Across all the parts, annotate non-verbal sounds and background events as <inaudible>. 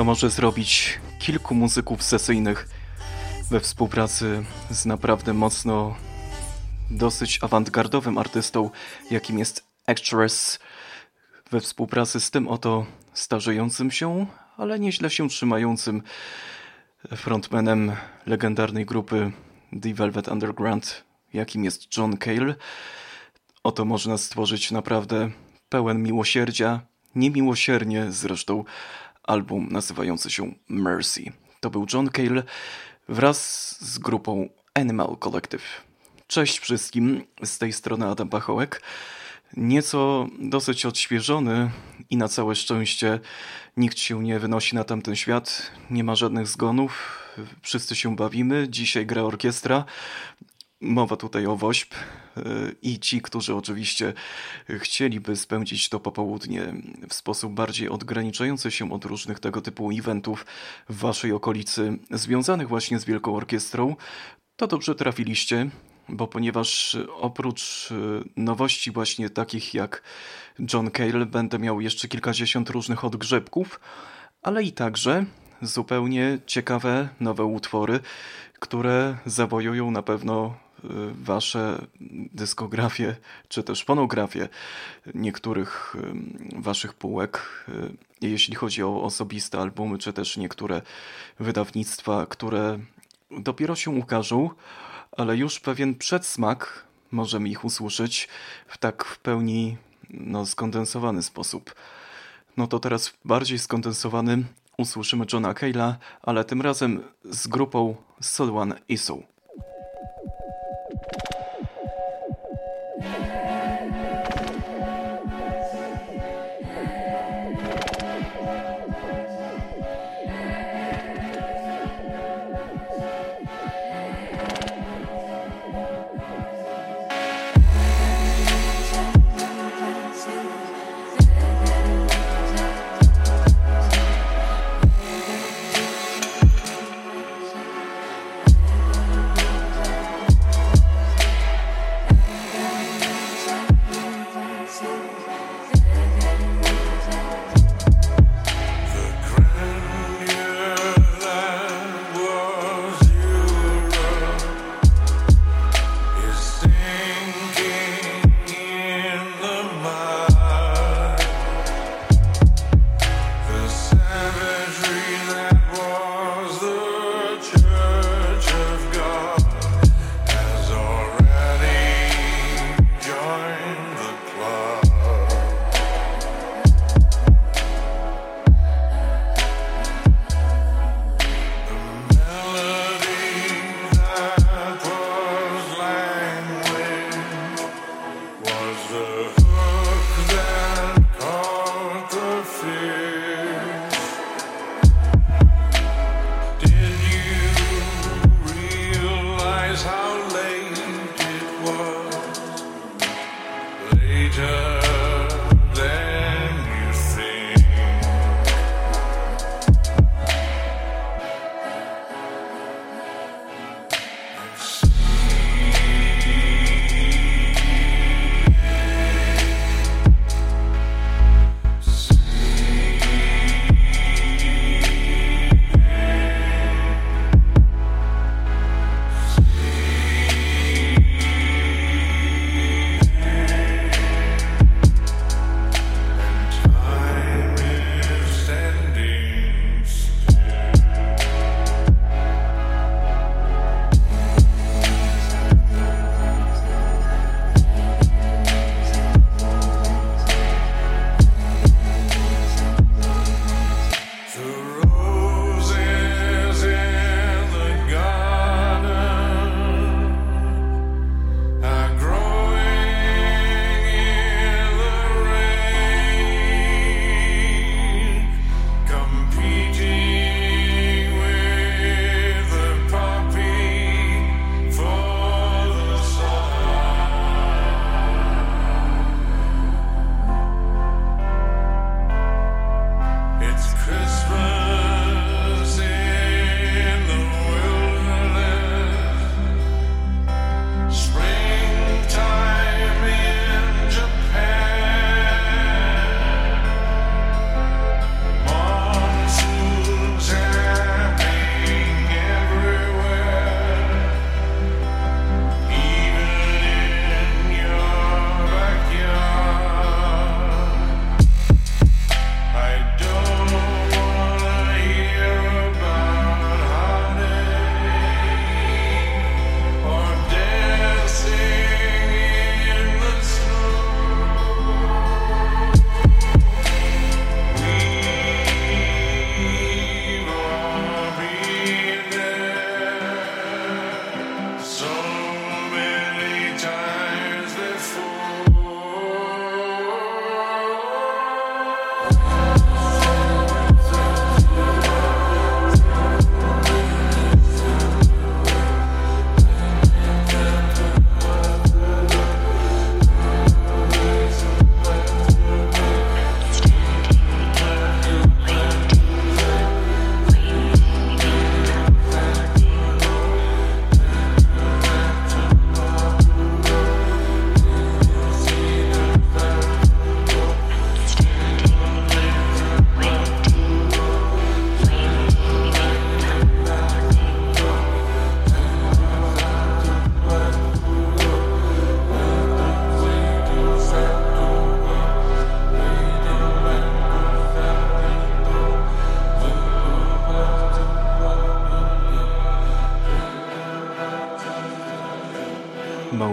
co może zrobić kilku muzyków sesyjnych we współpracy z naprawdę mocno dosyć awangardowym artystą, jakim jest Actress, we współpracy z tym oto starzejącym się, ale nieźle się trzymającym frontmanem legendarnej grupy The Velvet Underground, jakim jest John Cale. Oto można stworzyć naprawdę pełen miłosierdzia, niemiłosiernie zresztą album nazywający się Mercy. To był John Cale wraz z grupą Animal Collective. Cześć wszystkim, z tej strony Adam Pachołek. Nieco dosyć odświeżony i na całe szczęście nikt się nie wynosi na tamten świat, nie ma żadnych zgonów, wszyscy się bawimy. Dzisiaj gra orkiestra. Mowa tutaj o WOŚP, i ci, którzy oczywiście chcieliby spędzić to popołudnie w sposób bardziej odgraniczający się od różnych tego typu eventów w waszej okolicy, związanych właśnie z Wielką Orkiestrą, to dobrze trafiliście, bo ponieważ oprócz nowości właśnie takich jak John Cale będę miał jeszcze kilkadziesiąt różnych odgrzebków, ale i także zupełnie ciekawe nowe utwory, które zawojują na pewno wasze dyskografie, czy też fonografie niektórych y, waszych półek, y, jeśli chodzi o osobiste albumy, czy też niektóre wydawnictwa, które dopiero się ukażą, ale już pewien przedsmak możemy ich usłyszeć w tak w pełni no, skondensowany sposób. No to teraz bardziej skondensowany usłyszymy Johna Cale'a, ale tym razem z grupą Solwan Isu.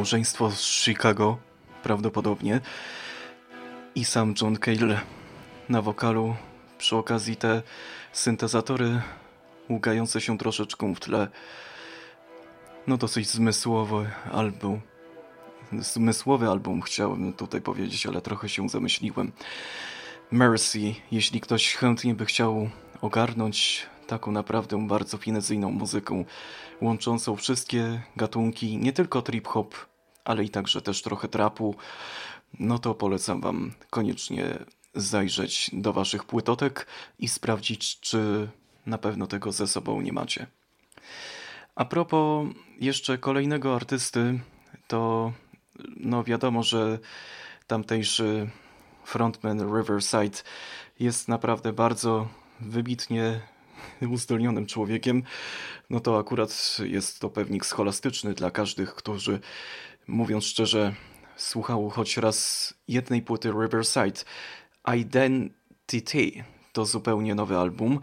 Małżeństwo z Chicago, prawdopodobnie, i sam John Cale na wokalu. Przy okazji te syntezatory ługające się troszeczkę w tle. No dosyć zmysłowy album. Zmysłowy album chciałem tutaj powiedzieć, ale trochę się zamyśliłem. Mercy, jeśli ktoś chętnie by chciał ogarnąć taką naprawdę bardzo finezyjną muzyką, łączącą wszystkie gatunki, nie tylko trip-hop, ale i także też trochę trapu, no to polecam Wam koniecznie zajrzeć do Waszych płytotek i sprawdzić, czy na pewno tego ze sobą nie macie. A propos jeszcze kolejnego artysty, to no wiadomo, że tamtejszy frontman Riverside jest naprawdę bardzo wybitnie uzdolnionym człowiekiem, no to akurat jest to pewnik scholastyczny dla każdych, którzy mówiąc szczerze słuchał choć raz jednej płyty Riverside. Identity to zupełnie nowy album,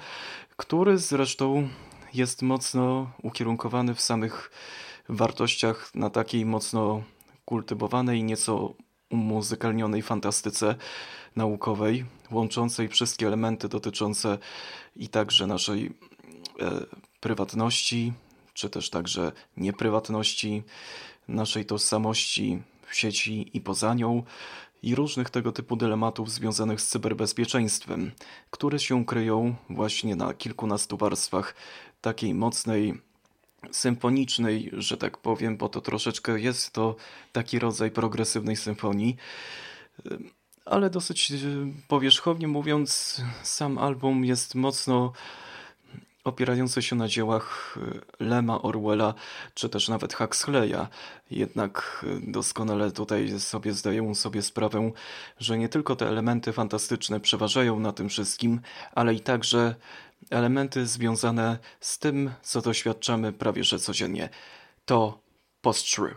który zresztą jest mocno ukierunkowany w samych wartościach na takiej mocno kultywowanej, nieco umuzykalnionej fantastyce naukowej, łączącej wszystkie elementy dotyczące i także naszej e, prywatności, czy też także nieprywatności, naszej tożsamości w sieci i poza nią, i różnych tego typu dylematów związanych z cyberbezpieczeństwem, które się kryją właśnie na kilkunastu warstwach takiej mocnej symfonicznej, że tak powiem, bo to troszeczkę jest to taki rodzaj progresywnej symfonii, ale dosyć e, powierzchownie mówiąc, sam album jest mocno opierający się na dziełach e, Lema, Orwella czy też nawet Huxleya. Jednak e, doskonale tutaj sobie zdaję sobie sprawę, że nie tylko te elementy fantastyczne przeważają na tym wszystkim, ale i także elementy związane z tym, co doświadczamy prawie że codziennie. To post-true.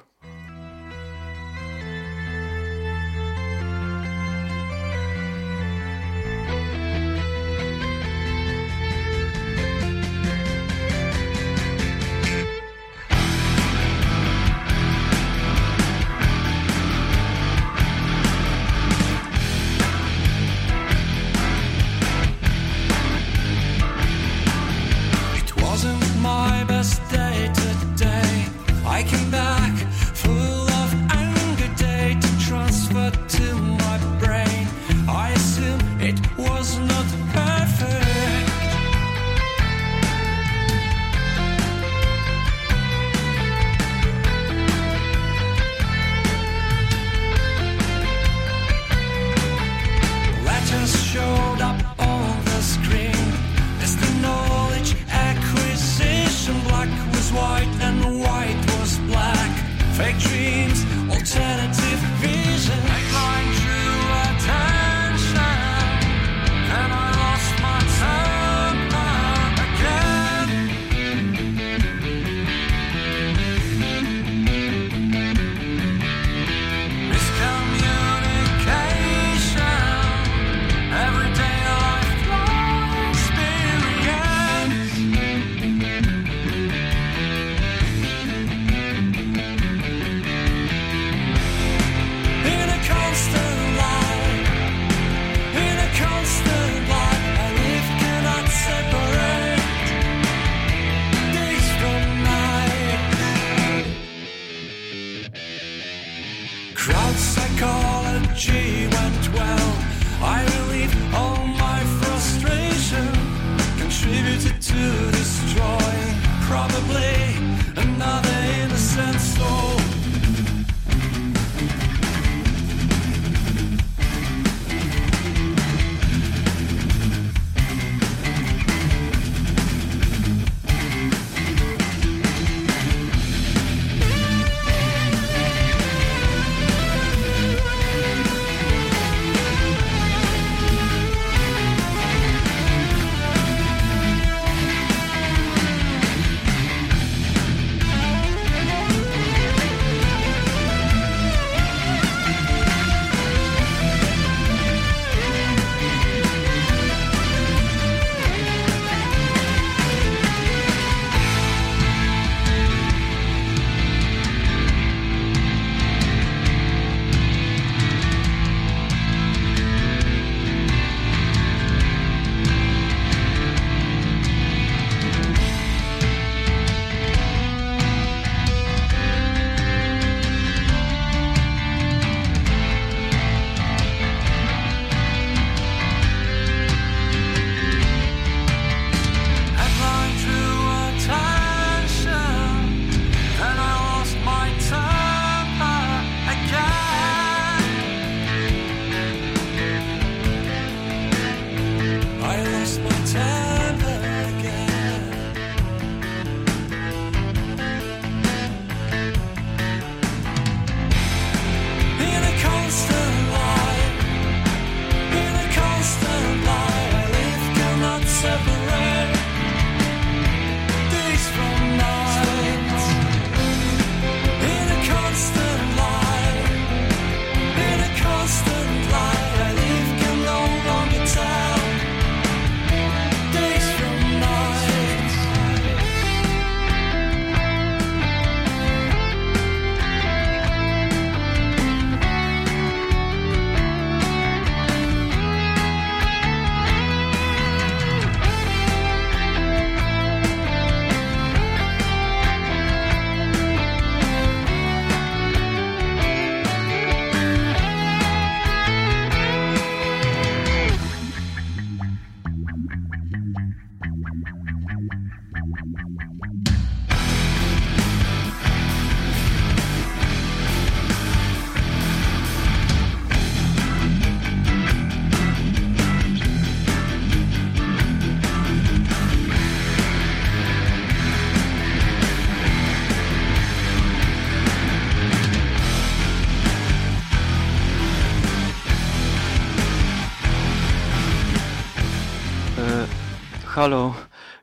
Halo,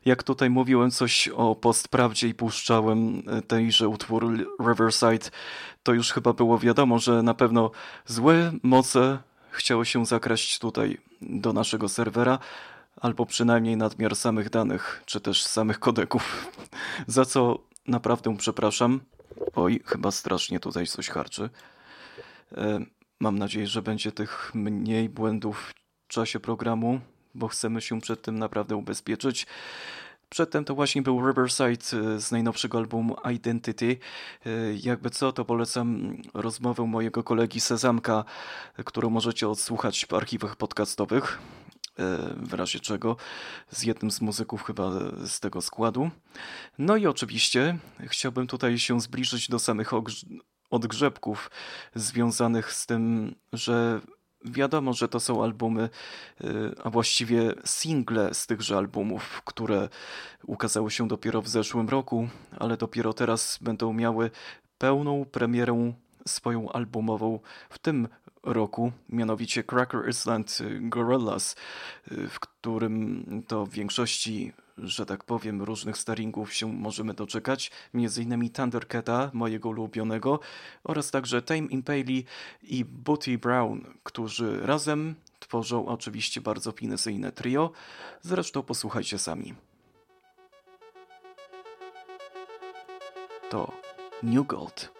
jak tutaj mówiłem coś o postprawdzie i puszczałem tejże utwór Riverside, to już chyba było wiadomo, że na pewno złe moce chciały się zakraść tutaj do naszego serwera, albo przynajmniej nadmiar samych danych, czy też samych kodeków, <laughs> za co naprawdę przepraszam. Oj, chyba strasznie tutaj coś harczy. E, mam nadzieję, że będzie tych mniej błędów w czasie programu, bo chcemy się przed tym naprawdę ubezpieczyć. Przedtem to właśnie był Riverside e, z najnowszego albumu Identity. E, jakby co, to polecam rozmowę mojego kolegi Sezamka, którą możecie odsłuchać w archiwach podcastowych. W razie czego z jednym z muzyków chyba z tego składu. No i oczywiście chciałbym tutaj się zbliżyć do samych odgrzebków związanych z tym, że wiadomo, że to są albumy, y, a właściwie single z tychże albumów, które ukazały się dopiero w zeszłym roku, ale dopiero teraz będą miały pełną premierę swoją albumową w tym roku, mianowicie Cracker Island Gorillas, y, w którym to w większości że tak powiem, różnych staringów się możemy doczekać, m.in. Thundercata, mojego ulubionego, oraz także Tame Impale i Booty Brown, którzy razem tworzą oczywiście bardzo finesyjne trio, zresztą posłuchajcie sami. To New Gold.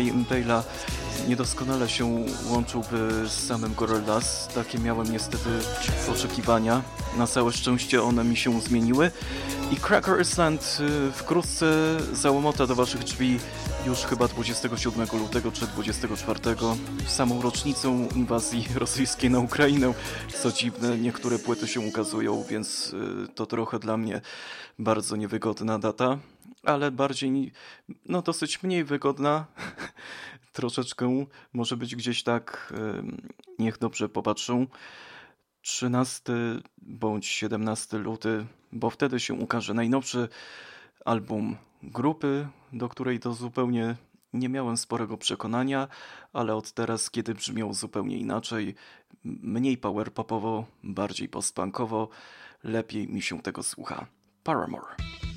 Tej Impala niedoskonale się łączyłby z samym Gorillaz. Takie miałem niestety oczekiwania. Na całe szczęście one mi się zmieniły. I Cracker Island y, wkrótce załomota do waszych drzwi już chyba 27 lutego czy 24 samą rocznicą inwazji <laughs> rosyjskiej na Ukrainę. Co dziwne, niektóre płyty się ukazują, więc y, to trochę dla mnie bardzo niewygodna data, ale bardziej, no dosyć mniej wygodna. <laughs> Troszeczkę może być gdzieś tak, niech dobrze popatrzą. 13 bądź 17 luty, bo wtedy się ukaże najnowszy album grupy, do której to zupełnie nie miałem sporego przekonania, ale od teraz, kiedy brzmią zupełnie inaczej, mniej power popowo, bardziej postpunkowo, lepiej mi się tego słucha. Paramore.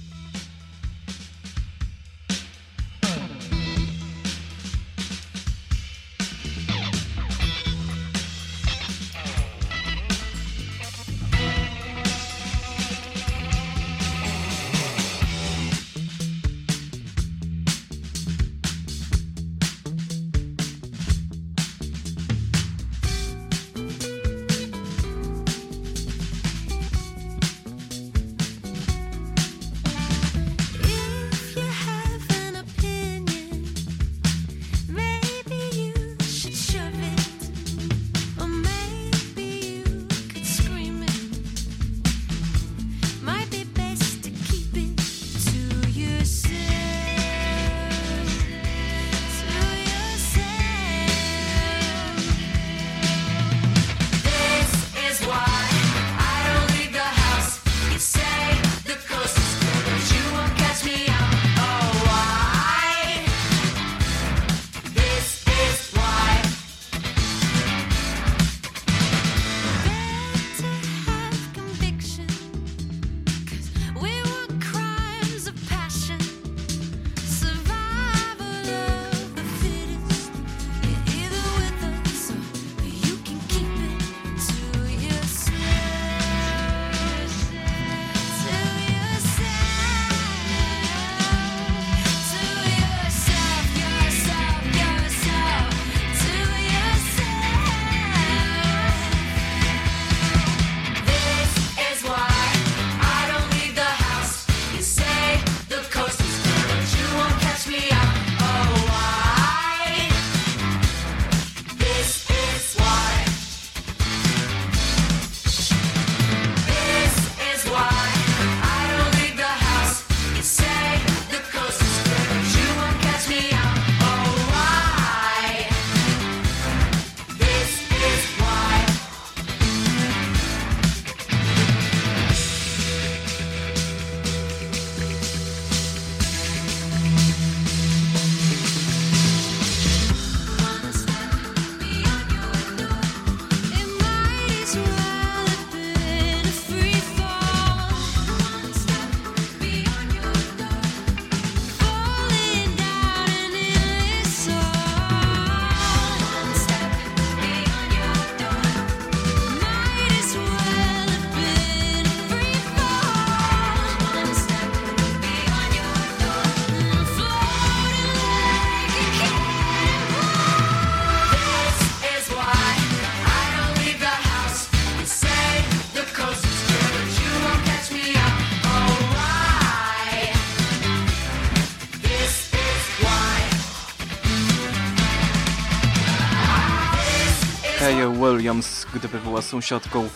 Gdyby była sąsiadką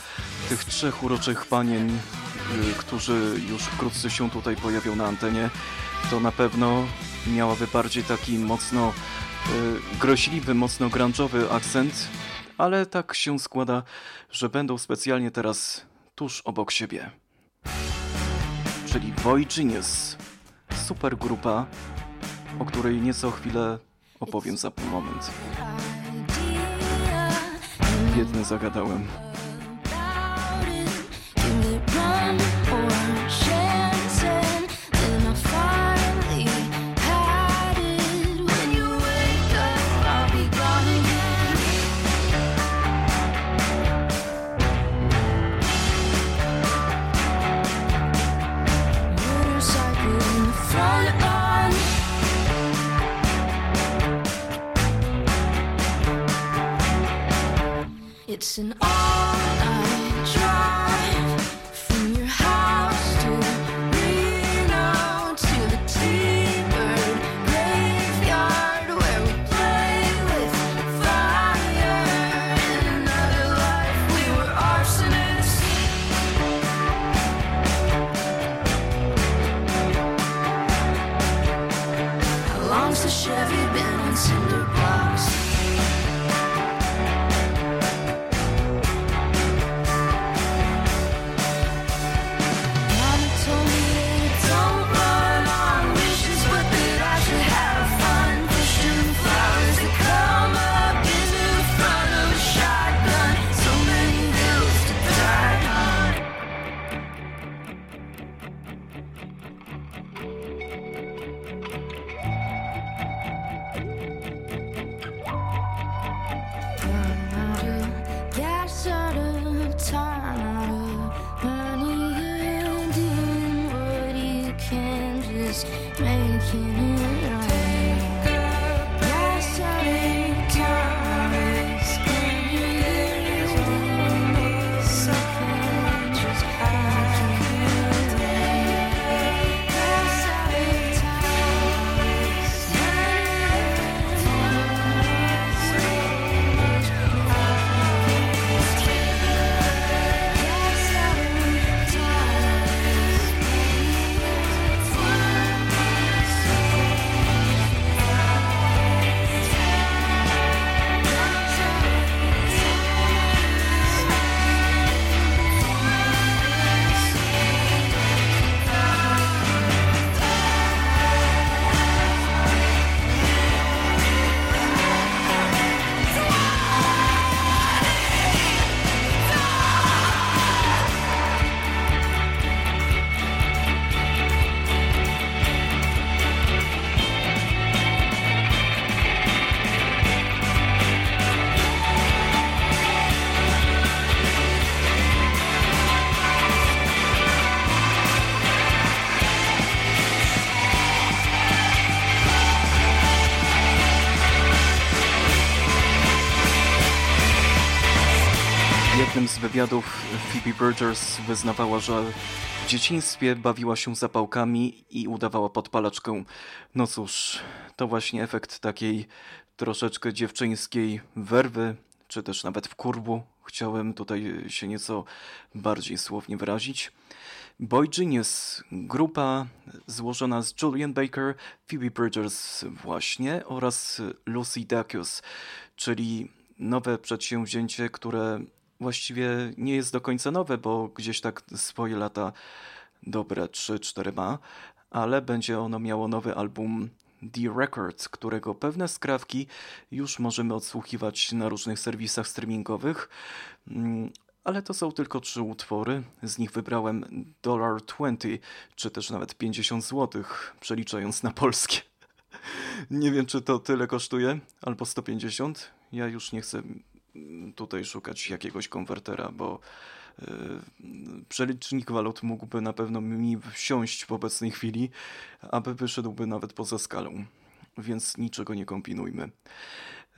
tych trzech uroczych panien, y, którzy już wkrótce się tutaj pojawią na antenie, to na pewno miałaby bardziej taki mocno y, groźliwy, mocno grunge'owy akcent, ale tak się składa, że będą specjalnie teraz tuż obok siebie. Czyli Genius, super grupa, o której nieco chwilę opowiem za moment. Biedny zagadałem. An wywiadów Phoebe Bridgers wyznawała, że w dzieciństwie bawiła się zapałkami i udawała podpalaczkę. No cóż, to właśnie efekt takiej troszeczkę dziewczyńskiej werwy, czy też nawet wkurwu. Chciałem tutaj się nieco bardziej słownie wyrazić. Boy Genius, grupa złożona z Julian Baker, Phoebe Bridgers właśnie oraz Lucy Dacus, czyli nowe przedsięwzięcie, które właściwie nie jest do końca nowe, bo gdzieś tak swoje lata dobre 3-4 ma, ale będzie ono miało nowy album The Records, którego pewne skrawki już możemy odsłuchiwać na różnych serwisach streamingowych. Mm, ale to są tylko trzy utwory. Z nich wybrałem $20, czy też nawet 50 zł, przeliczając na polskie. <laughs> Nie wiem, czy to tyle kosztuje, albo 150. Ja już nie chcę tutaj szukać jakiegoś konwertera, bo yy, przelicznik walut mógłby na pewno mi wsiąść w obecnej chwili, aby wyszedłby nawet poza skalą. Więc niczego nie kombinujmy.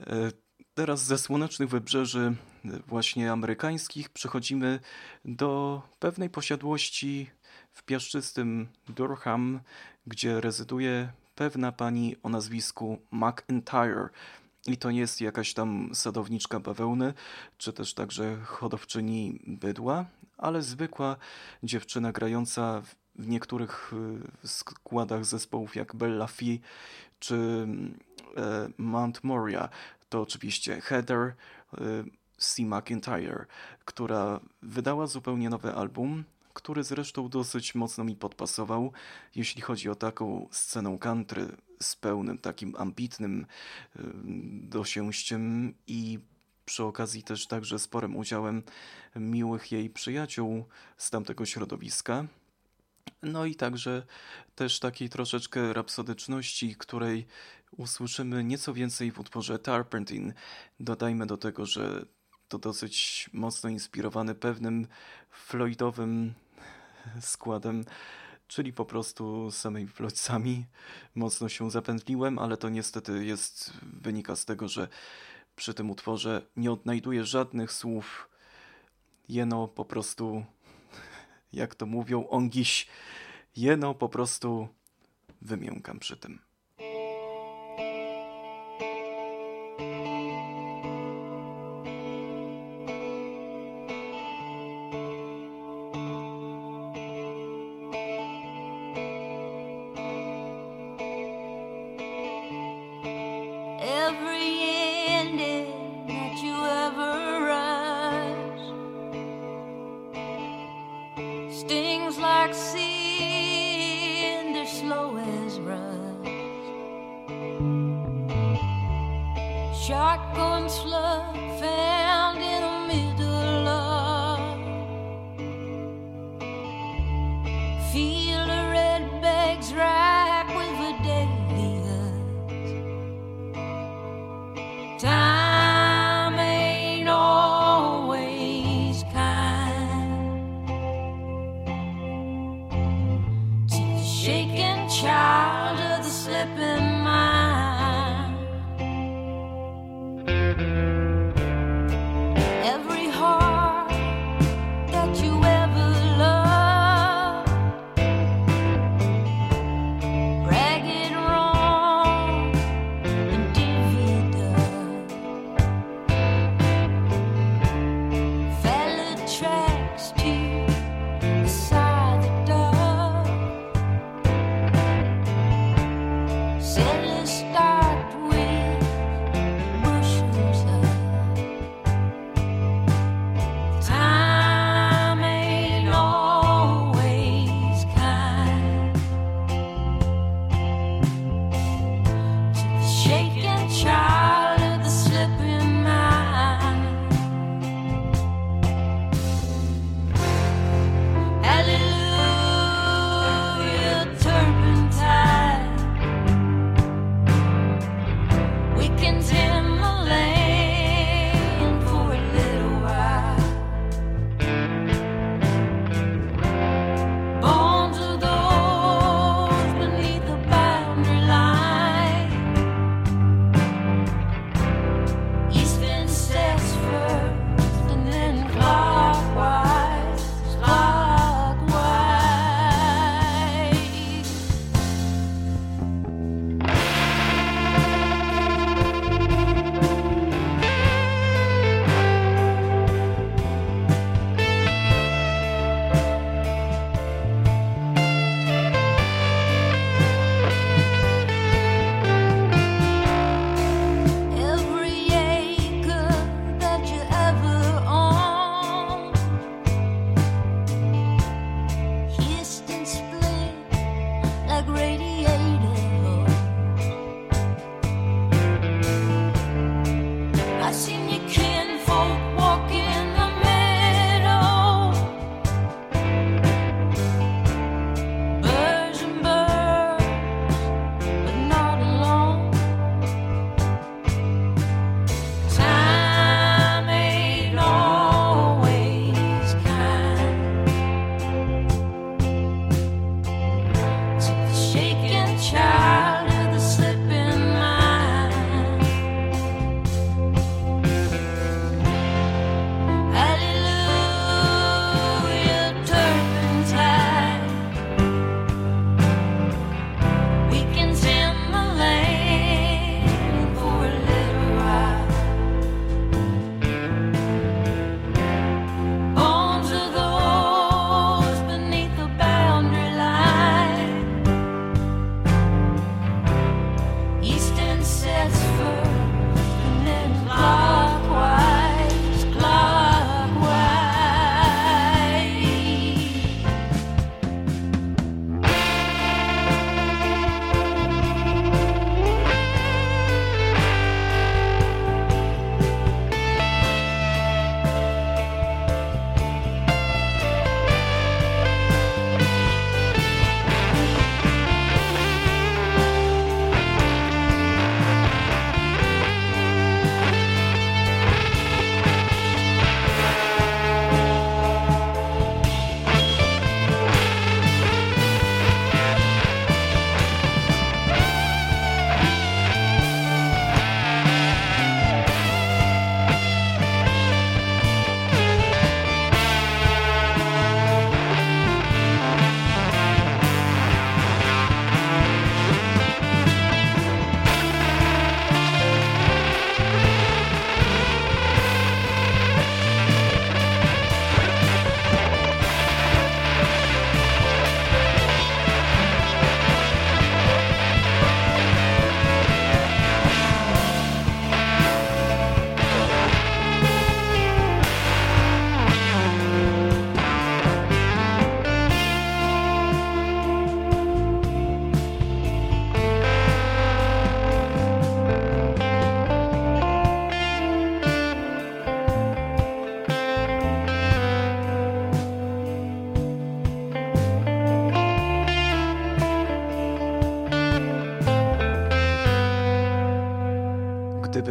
Yy, Teraz ze słonecznych wybrzeży yy, właśnie amerykańskich przechodzimy do pewnej posiadłości w piaszczystym Durham, gdzie rezyduje pewna pani o nazwisku McIntyre. I to nie jest jakaś tam sadowniczka bawełny, czy też także hodowczyni bydła, ale zwykła dziewczyna grająca w- niektórych y, składach zespołów jak Bella Fee czy e, Mount Moria. To oczywiście Heather y, C. McIntyre, która wydała zupełnie nowy album, który zresztą dosyć mocno mi podpasował, jeśli chodzi o taką scenę country z pełnym takim ambitnym dosięściem i przy okazji też także sporym udziałem miłych jej przyjaciół z tamtego środowiska. No i także też takiej troszeczkę rapsodyczności, której usłyszymy nieco więcej w utworze Tarpentin. Dodajmy do tego, że to dosyć mocno inspirowany pewnym Floydowym składem, czyli po prostu samymi Floydsami. Mocno się zapętliłem, ale to niestety jest, wynika z tego, że przy tym utworze nie odnajduję żadnych słów. Jeno po prostu, jak to mówią, ongiś, jeno po prostu wymiękam przy tym.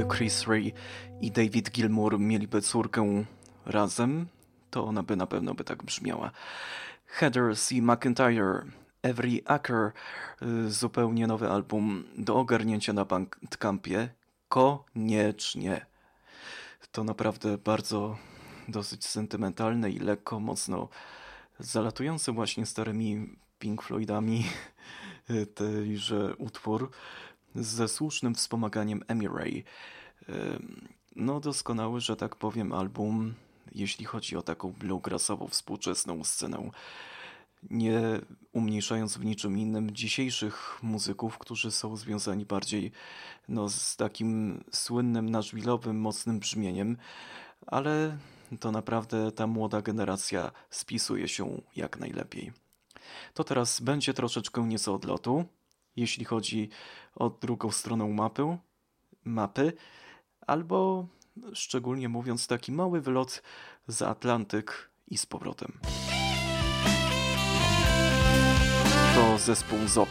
Chris Ray i David Gilmour mieliby córkę razem, to ona by na pewno by tak brzmiała. Heather C. McIntyre, Every Acre, y, zupełnie nowy album do ogarnięcia na Bandcampie. Koniecznie. To naprawdę bardzo dosyć sentymentalne i lekko, mocno zalatujące właśnie starymi Pink Floydami <laughs> y, tejże utwór ze słusznym wspomaganiem Amy Ray. No doskonały, że tak powiem, album, jeśli chodzi o taką bluegrassową współczesną scenę. Nie umniejszając w niczym innym dzisiejszych muzyków, którzy są związani bardziej no, z takim słynnym nashville'owym, mocnym brzmieniem, ale to naprawdę ta młoda generacja spisuje się jak najlepiej. To teraz będzie troszeczkę nieco odlotu, jeśli chodzi o drugą stronę mapy, mapy albo szczególnie mówiąc taki mały wylot za Atlantyk i z powrotem. To zespół ZOP.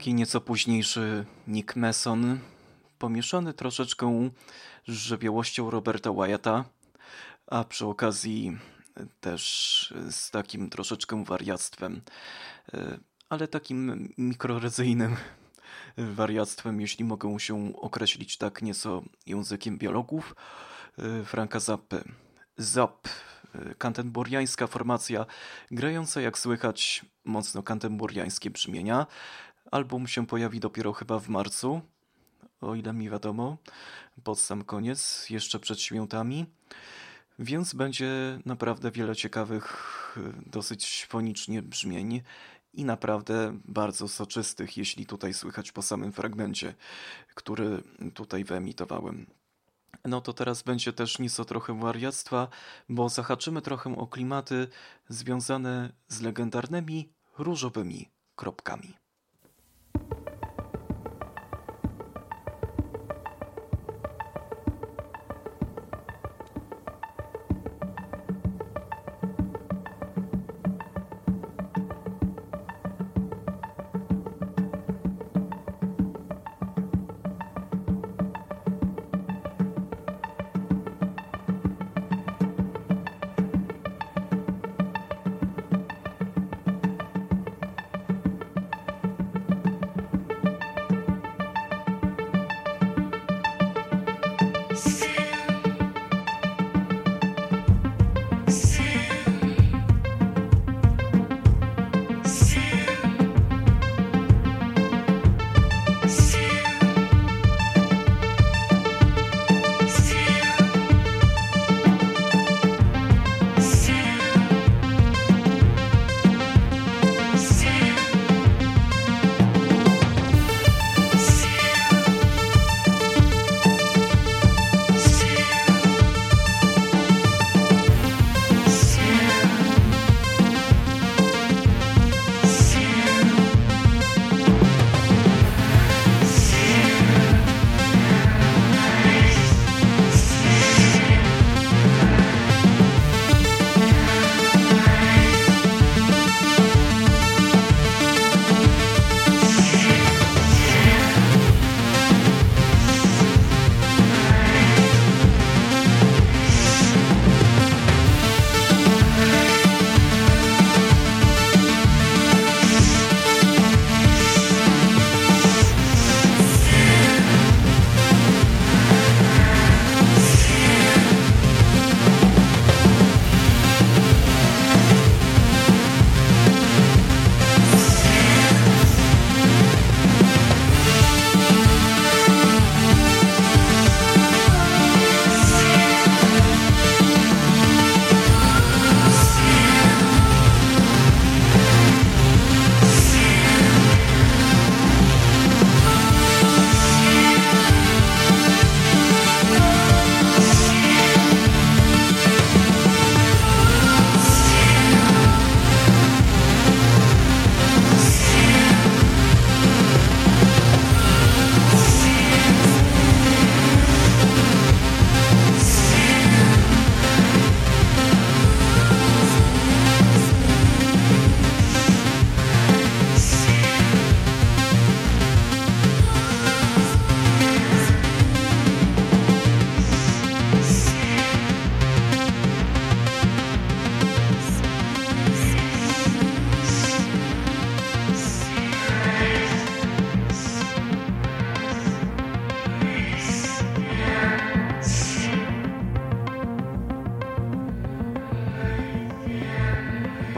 Taki nieco późniejszy Nick Mason, pomieszany troszeczkę z żywiołością Roberta Wyatta, a przy okazji też z takim troszeczkę wariactwem, e, ale takim mikroryzyjnym <laughs> wariactwem, jeśli mogę się określić tak nieco językiem biologów, e, Franka Zappy. Zapp, e, kantenburiańska formacja, grająca jak słychać mocno kantenburiańskie brzmienia. Album się pojawi dopiero chyba w marcu, o ile mi wiadomo, pod sam koniec, jeszcze przed świętami. Więc będzie naprawdę wiele ciekawych, dosyć fonicznie brzmień i naprawdę bardzo soczystych, jeśli tutaj słychać po samym fragmencie, który tutaj wyemitowałem. No to teraz będzie też nieco trochę wariactwa, bo zahaczymy trochę o klimaty związane z legendarnymi różowymi kropkami.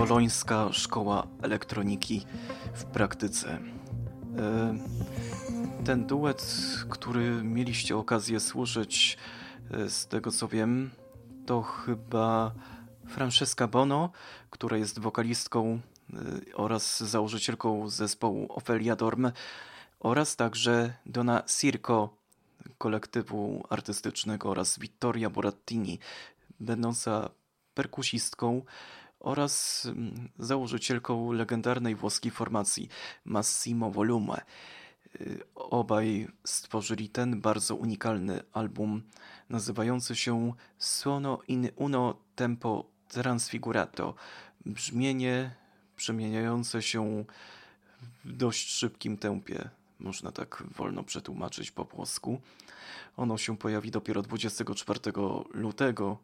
Bolońska Szkoła Elektroniki w praktyce. E, Ten duet, który mieliście okazję słyszeć, e, z tego co wiem, to chyba Francesca Bono, która jest wokalistką e, oraz założycielką zespołu Ofelia Dorm oraz także Donna Circo, kolektywu artystycznego oraz Vittoria Burattini, będąca perkusistką oraz mm, założycielką legendarnej włoskiej formacji Massimo Volume. Y, Obaj stworzyli ten bardzo unikalny album nazywający się Suono in uno tempo transfigurato. Brzmienie przemieniające się w dość szybkim tempie, można tak wolno przetłumaczyć po włosku. Ono się pojawi dopiero 24 lutego.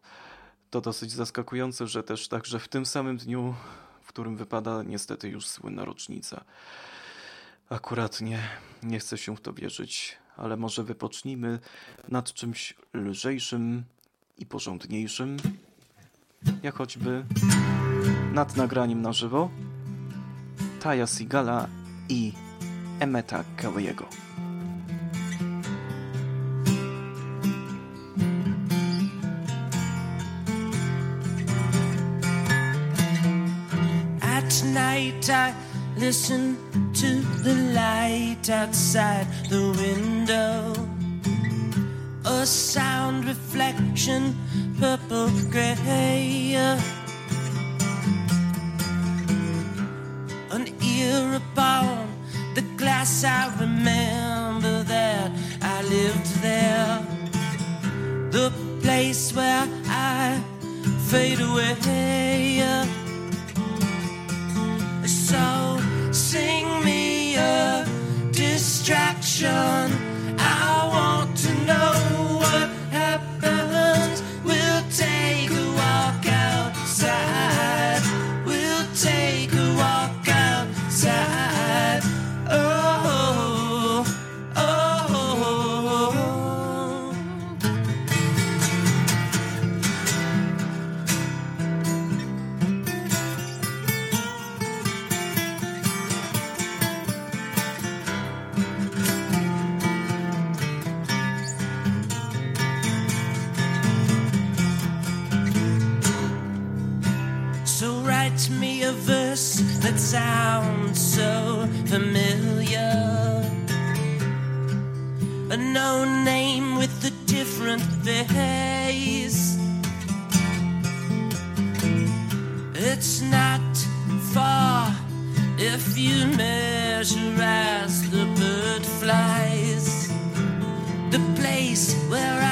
To dosyć zaskakujące, że też także w tym samym dniu, w którym wypada niestety już słynna rocznica. Akurat nie, nie chcę się w to wierzyć, ale może wypocznijmy nad czymś lżejszym i porządniejszym, jak choćby nad nagraniem na żywo Taja Sigala i Emeta Kelly'ego. Night I listen to the light outside the window. A sound reflection, purple gray. Uh. An ear upon the glass, I remember that I lived there. The place where I fade away. ocean sounds so familiar. A known name with a different face. It's not far if you measure as the bird flies. The place where I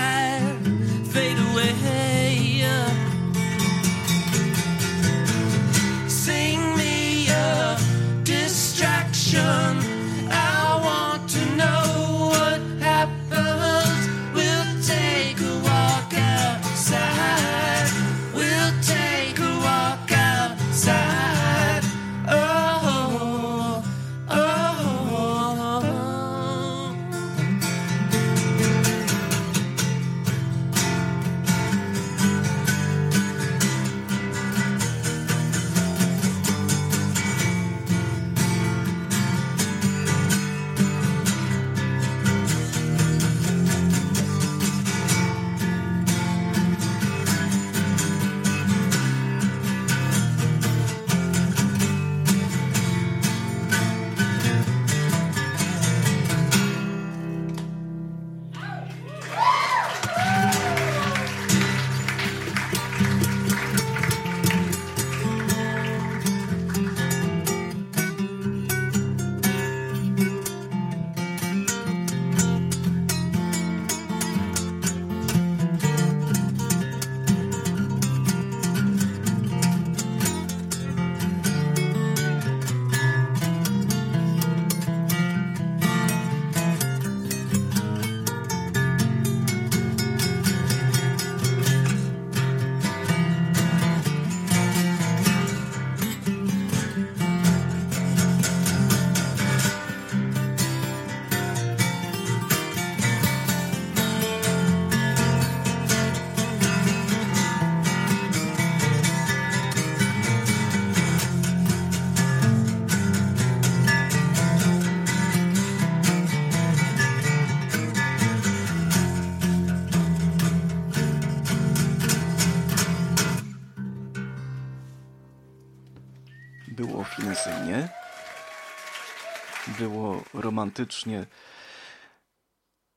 romantycznie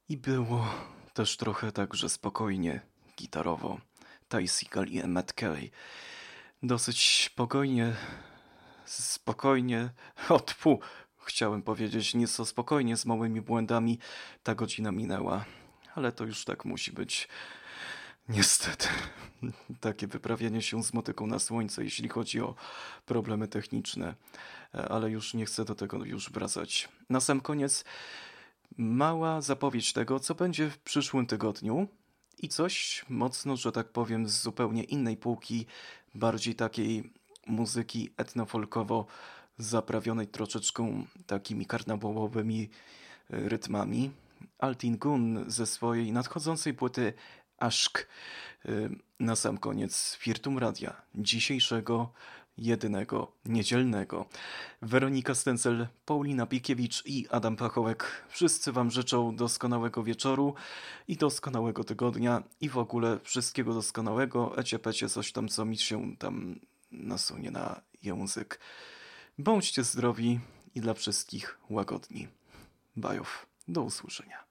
i było też trochę także spokojnie, gitarowo. Ty Seagal i Emmet Kelly. Dosyć spokojnie, spokojnie, o tfu, chciałem powiedzieć nieco spokojnie, z małymi błędami ta godzina minęła. Ale to już tak musi być. Niestety, takie wyprawianie się z motyką na słońce, jeśli chodzi o problemy techniczne, ale już nie chcę do tego już wracać. Na sam koniec mała zapowiedź tego, co będzie w przyszłym tygodniu i coś mocno, że tak powiem, z zupełnie innej półki, bardziej takiej muzyki etnofolkowo zaprawionej troszeczkę takimi karnawałowymi rytmami. Altin Gun ze swojej nadchodzącej płyty Aszk y, na sam koniec Firtum Radia dzisiejszego, jedynego, niedzielnego. Weronika Stencel, Paulina Pikiewicz i Adam Pachołek. Wszyscy Wam życzą doskonałego wieczoru i doskonałego tygodnia i w ogóle wszystkiego doskonałego. Ecie pecie coś tam, co mi się tam nasunie na język. Bądźcie zdrowi i dla wszystkich łagodni. Bajów. Do usłyszenia.